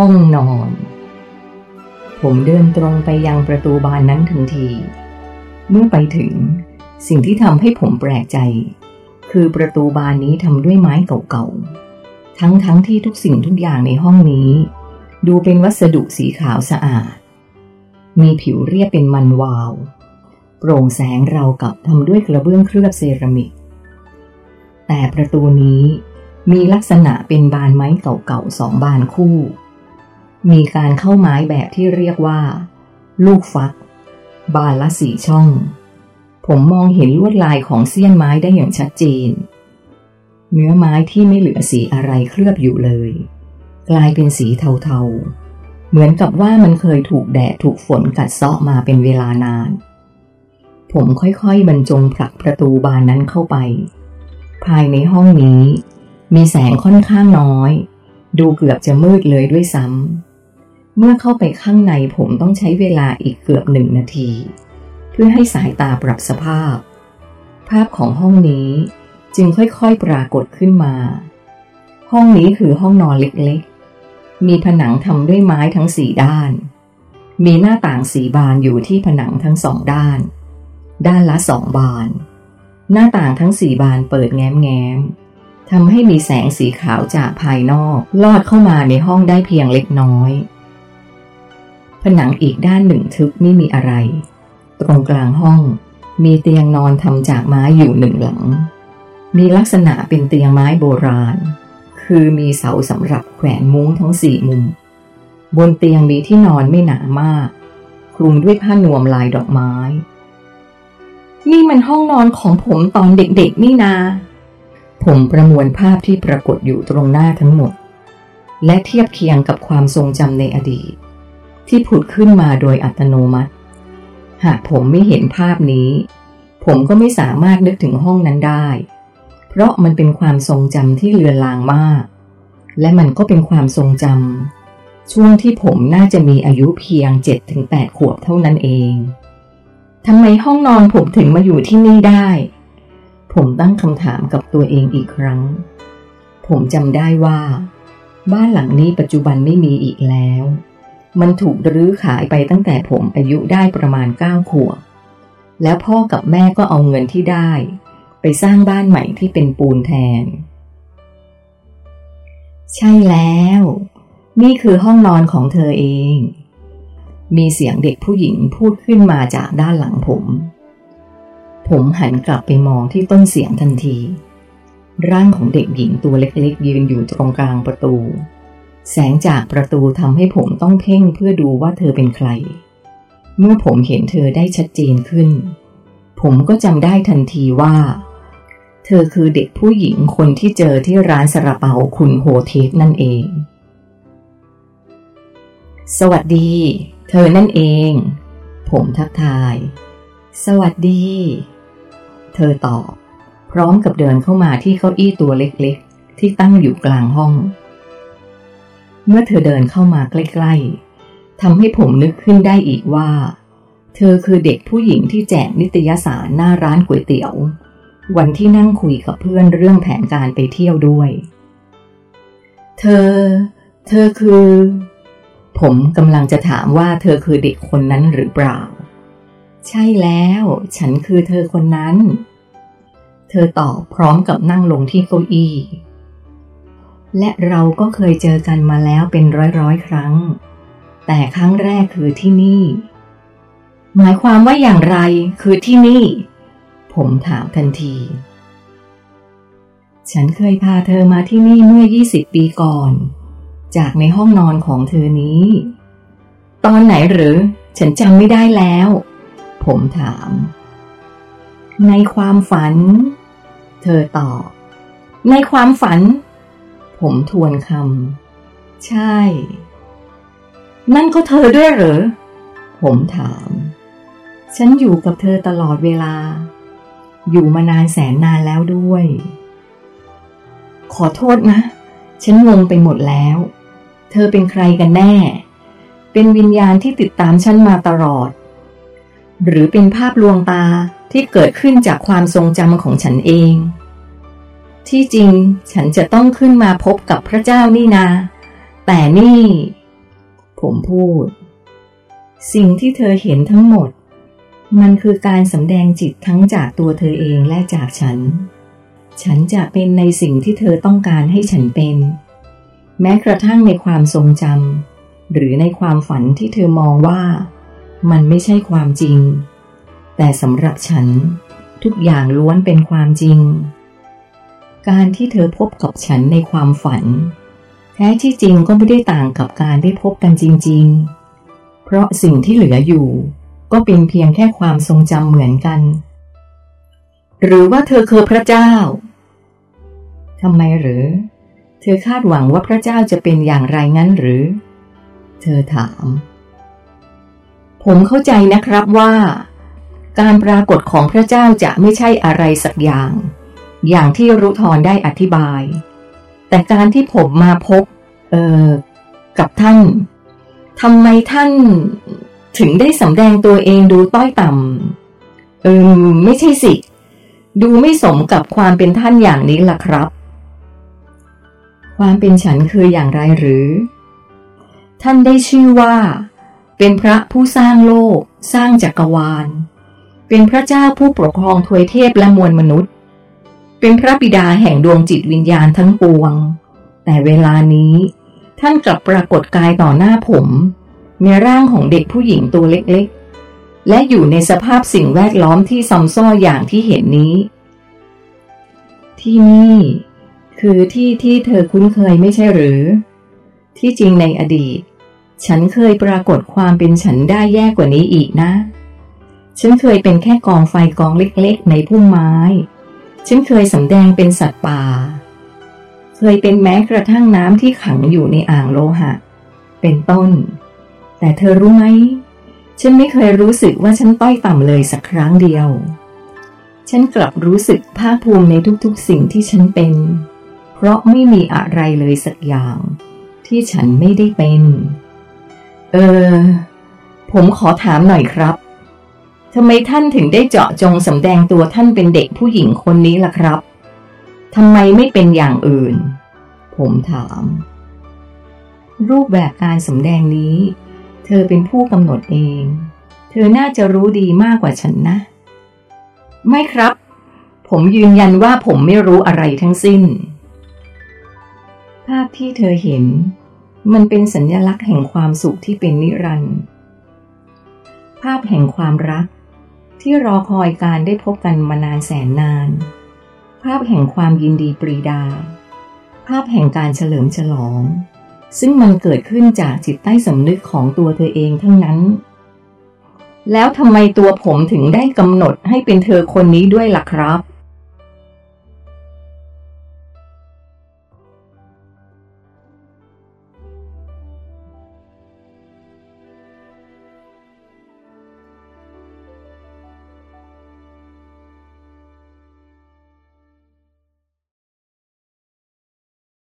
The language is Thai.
ห้องนอน ผมเดินตรงไปยังประตูบานนั้นทันที เมื่อไปถึงสิ่งที่ทำให้ผมแปลกใจ คือประตูบานนี้ทำด้วยไม้เก่าๆ ทั้งๆทที่ทุกสิ่งทุกอย่างในห้องนี้ ดูเป็นวัสดุสีขาวสะอาด มีผิวเรียบเป็นมันวาว โปร่งแสงราวกับทำด้วยกระเบื้องเคลือบเซรามิก แต่ประตูนี้มีลักษณะเป็นบานไม้เก่าๆสองบานคู่ มีการเข้าไม้แบบที่เรียกว่า ลูกฟัก บานละสี่ช่อง ผมมองเห็นลวดลายของเสี้ยนไม้ได้อย่างชัดเจน เนื้อไม้ที่ไม่เหลือสีอะไรเคลือบอยู่เลย กลายเป็นสีเทาๆ เหมือนกับว่ามันเคยถูกแดดถูกฝนกัดเซาะมาเป็นเวลานาน ผมค่อยๆบรรจงผลักประตูบานนั้นเข้าไป ภายในห้องนี้ มีแสงค่อนข้างน้อย ดูเกือบจะมืดเลยด้วยซ้ำ เมื่อเข้าไปข้างในผมต้องใช้เวลาอีกเกือบหนึ่งนาที เพื่อให้สายตาปรับสภาพ ภาพของห้องนี้จึงค่อยๆปรากฏขึ้นมา ห้องนี้คือห้องนอนเล็กๆ มีผนังทำด้วยไม้ทั้งสี่ด้าน มีหน้าต่างสีบานอยู่ที่ผนังทั้งสองด้าน ด้านละสองบาน หน้าต่างทั้งสี่บานเปิดแง้มๆทำให้มีแสงสีขาวจากภายนอก ลอดเข้ามาในห้องได้เพียงเล็กน้อย ผนังอีกด้านหนึ่งทึบไม่มีอะไร ตรงกลางห้องมีเตียงนอนทำจากไม้อยู่หนึ่งหลัง มีลักษณะเป็นเตียงไม้โบราณ คือมีเสาสำหรับแขวนมุ้งทั้งสี่มุม บนเตียงมีที่นอนไม่หนามาก คลุมด้วยผ้านวมลายดอกไม้ นี่มันห้องนอนของผมตอนเด็กๆนี่นา ผมประมวลภาพที่ปรากฏอยู่ตรงหน้าทั้งหมด และเทียบเคียงกับความทรงจำในอดีต ที่ผุดขึ้นมาโดยอัตโนมัติ หากผมไม่เห็นภาพนี้ ผมก็ไม่สามารถนึกถึงห้องนั้นได้ เพราะมันเป็นความทรงจำที่เลือนลางมาก และมันก็เป็นความทรงจำช่วงที่ผมน่าจะมีอายุเพียง 7-8 ขวบเท่านั้นเองทำไมห้องนอนผมถึงมาอยู่ที่นี่ได้ ผมตั้งคำถามกับตัวเองอีกครั้ง ผมจำได้ว่า บ้านหลังนี้ปัจจุบันไม่มีอีกแล้ว มันถูกรื้อขายไปตั้งแต่ผมอายุได้ประมาณเก้าขวบ แล้วพ่อกับแม่ก็เอาเงินที่ได้ ไปสร้างบ้านใหม่ที่เป็นปูนแทน ใช่แล้ว นี่คือห้องนอนของเธอเอง มีเสียงเด็กผู้หญิงพูดขึ้นมาจากด้านหลังผม ผมหันกลับไปมองที่ต้นเสียงทันที ร่างของเด็กหญิงตัวเล็กๆยืนอยู่ตรงกลางประตู แสงจากประตูทำให้ผมต้องเพ่งเพื่อดูว่าเธอเป็นใคร เมื่อผมเห็นเธอได้ชัดเจนขึ้น ผมก็จำได้ทันทีว่า เธอคือเด็กผู้หญิงคนที่เจอที่ร้านสระเปาคุณโฮเทปนั่นเอง สวัสดี เธอนั่นเอง ผมทักทาย สวัสดี เธอตอบ พร้อมกับเดินเข้ามาที่เก้าอี้ตัวเล็กๆ ที่ตั้งอยู่กลางห้อง เมื่อเธอเดินเข้ามาใกล้ๆทำให้ผมนึกขึ้นได้อีกว่า เธอคือเด็กผู้หญิงที่แจกนิตยสารหน้าร้านก๋วยเตี๋ยว วันที่นั่งคุยกับเพื่อนเรื่องแผนการไปเที่ยวด้วย เธอ เธอคือ ผมกำลังจะถามว่าเธอคือเด็กคนนั้นหรือเปล่า ใช่แล้ว ฉันคือเธอคนนั้น เธอตอบพร้อมกับนั่งลงที่เก้าอี้ และเราก็เคยเจอกันมาแล้วเป็นร้อยร้อยครั้ง แต่ครั้งแรกคือที่นี่ หมายความว่าอย่างไรคือที่นี่ ผมถามทันที ฉันเคยพาเธอมาที่นี่เมื่อ 20 ปีก่อน จากในห้องนอนของเธอนี้ ตอนไหนหรือ ฉันจำไม่ได้แล้ว ผมถาม ในความฝัน เธอตอบ ในความฝัน ผมทวนคำ ใช่ นั่นก็เธอด้วยเหรอ ผมถาม ฉันอยู่กับเธอตลอดเวลา อยู่มานานแสนนานแล้วด้วย ขอโทษนะ ฉันงงไปหมดแล้ว เธอเป็นใครกันแน่ เป็นวิญญาณที่ติดตามฉันมาตลอด หรือเป็นภาพลวงตาที่เกิดขึ้นจากความทรงจำของฉันเอง ที่จริงฉันจะต้องขึ้นมาพบกับพระเจ้านี่นา แต่นี่ ผมพูด สิ่งที่เธอเห็นทั้งหมด มันคือการสำแดงจิตทั้งจากตัวเธอเองและจากฉัน ฉันจะเป็นในสิ่งที่เธอต้องการให้ฉันเป็น แม้กระทั่งในความทรงจำหรือในความฝันที่เธอมองว่า มันไม่ใช่ความจริง แต่สำหรับฉัน ทุกอย่างล้วนเป็นความจริง การที่เธอพบกับฉันในความฝัน แท้ที่จริงก็ไม่ได้ต่างกับการได้พบกันจริง ๆ เพราะสิ่งที่เหลืออยู่ ก็เป็นเพียงแค่ความทรงจำเหมือนกัน หรือว่าเธอคือพระเจ้าทำไมหรือ เธอคาดหวังว่าพระเจ้าจะเป็นอย่างไรงั้นหรือ เธอถาม ผมเข้าใจนะครับว่า การปรากฏของพระเจ้าจะไม่ใช่อะไรสักอย่าง อย่างที่รุทรได้อธิบาย แต่การที่ผมมาพบ เอ่อกับท่านทำไมท่านถึงได้สำแดงตัวเองดูต้อยต่ำเออไม่ใช่สิ ดูไม่สมกับความเป็นท่านอย่างนี้ล่ะครับ ความเป็นฉันคืออย่างไรหรือ ท่านได้ชื่อว่า เป็นพระผู้สร้างโลก สร้างจักรวาล เป็นพระเจ้าผู้ปกครองทวยเทพและมวลมนุษย์ เป็นพระบิดาแห่งดวงจิตวิญญาณทั้งปวง แต่เวลานี้ท่านกลับปรากฏกายต่อหน้าผม ในร่างของเด็กผู้หญิงตัวเล็กๆ และอยู่ในสภาพสิ่งแวดล้อมที่ซอมซ่ออย่างที่เห็นนี้ ที่นี่ คือที่ที่เธอคุ้นเคยไม่ใช่หรือ ที่จริงในอดีต ฉันเคยปรากฏความเป็นฉันได้แย่กว่านี้อีกนะ ฉันเคยเป็นแค่กองไฟกองเล็กๆ ในพุ่มไม้ ฉันเคยสำแดงเป็นสัตว์ป่า เคยเป็นแม้กระทั่งน้ำที่ขังอยู่ในอ่างโลหะ เป็นต้น แต่เธอรู้ไหม ฉันไม่เคยรู้สึกว่าฉันต้อยต่ำเลยสักครั้งเดียว ฉันกลับรู้สึกภาคภูมิในทุกๆสิ่งที่ฉันเป็น เพราะไม่มีอะไรเลยสักอย่าง ที่ฉันไม่ได้เป็น เออ ผมขอถามหน่อยครับ ทำไมท่านถึงได้เจาะจงสำแดงตัวท่านเป็นเด็กผู้หญิงคนนี้ล่ะครับ ทำไมไม่เป็นอย่างอื่น ผมถาม รูปแบบการสำแดงนี้ เธอเป็นผู้กำหนดเอง เธอน่าจะรู้ดีมากกว่าฉันนะ ไม่ครับ ผมยืนยันว่าผมไม่รู้อะไรทั้งสิ้น ภาพที่เธอเห็น มันเป็นสัญญลักษณ์แห่งความสุขที่เป็นนิรันดร์ภาพแห่งความรัก ที่รอคอยการได้พบกันมานานแสนนาน ภาพแห่งความยินดีปรีดา ภาพแห่งการเฉลิมฉลอง ซึ่งมันเกิดขึ้นจากจิตใต้สำนึกของตัวเธอเองทั้งนั้น แล้วทำไมตัวผมถึงได้กำหนดให้เป็นเธอคนนี้ด้วยล่ะครับ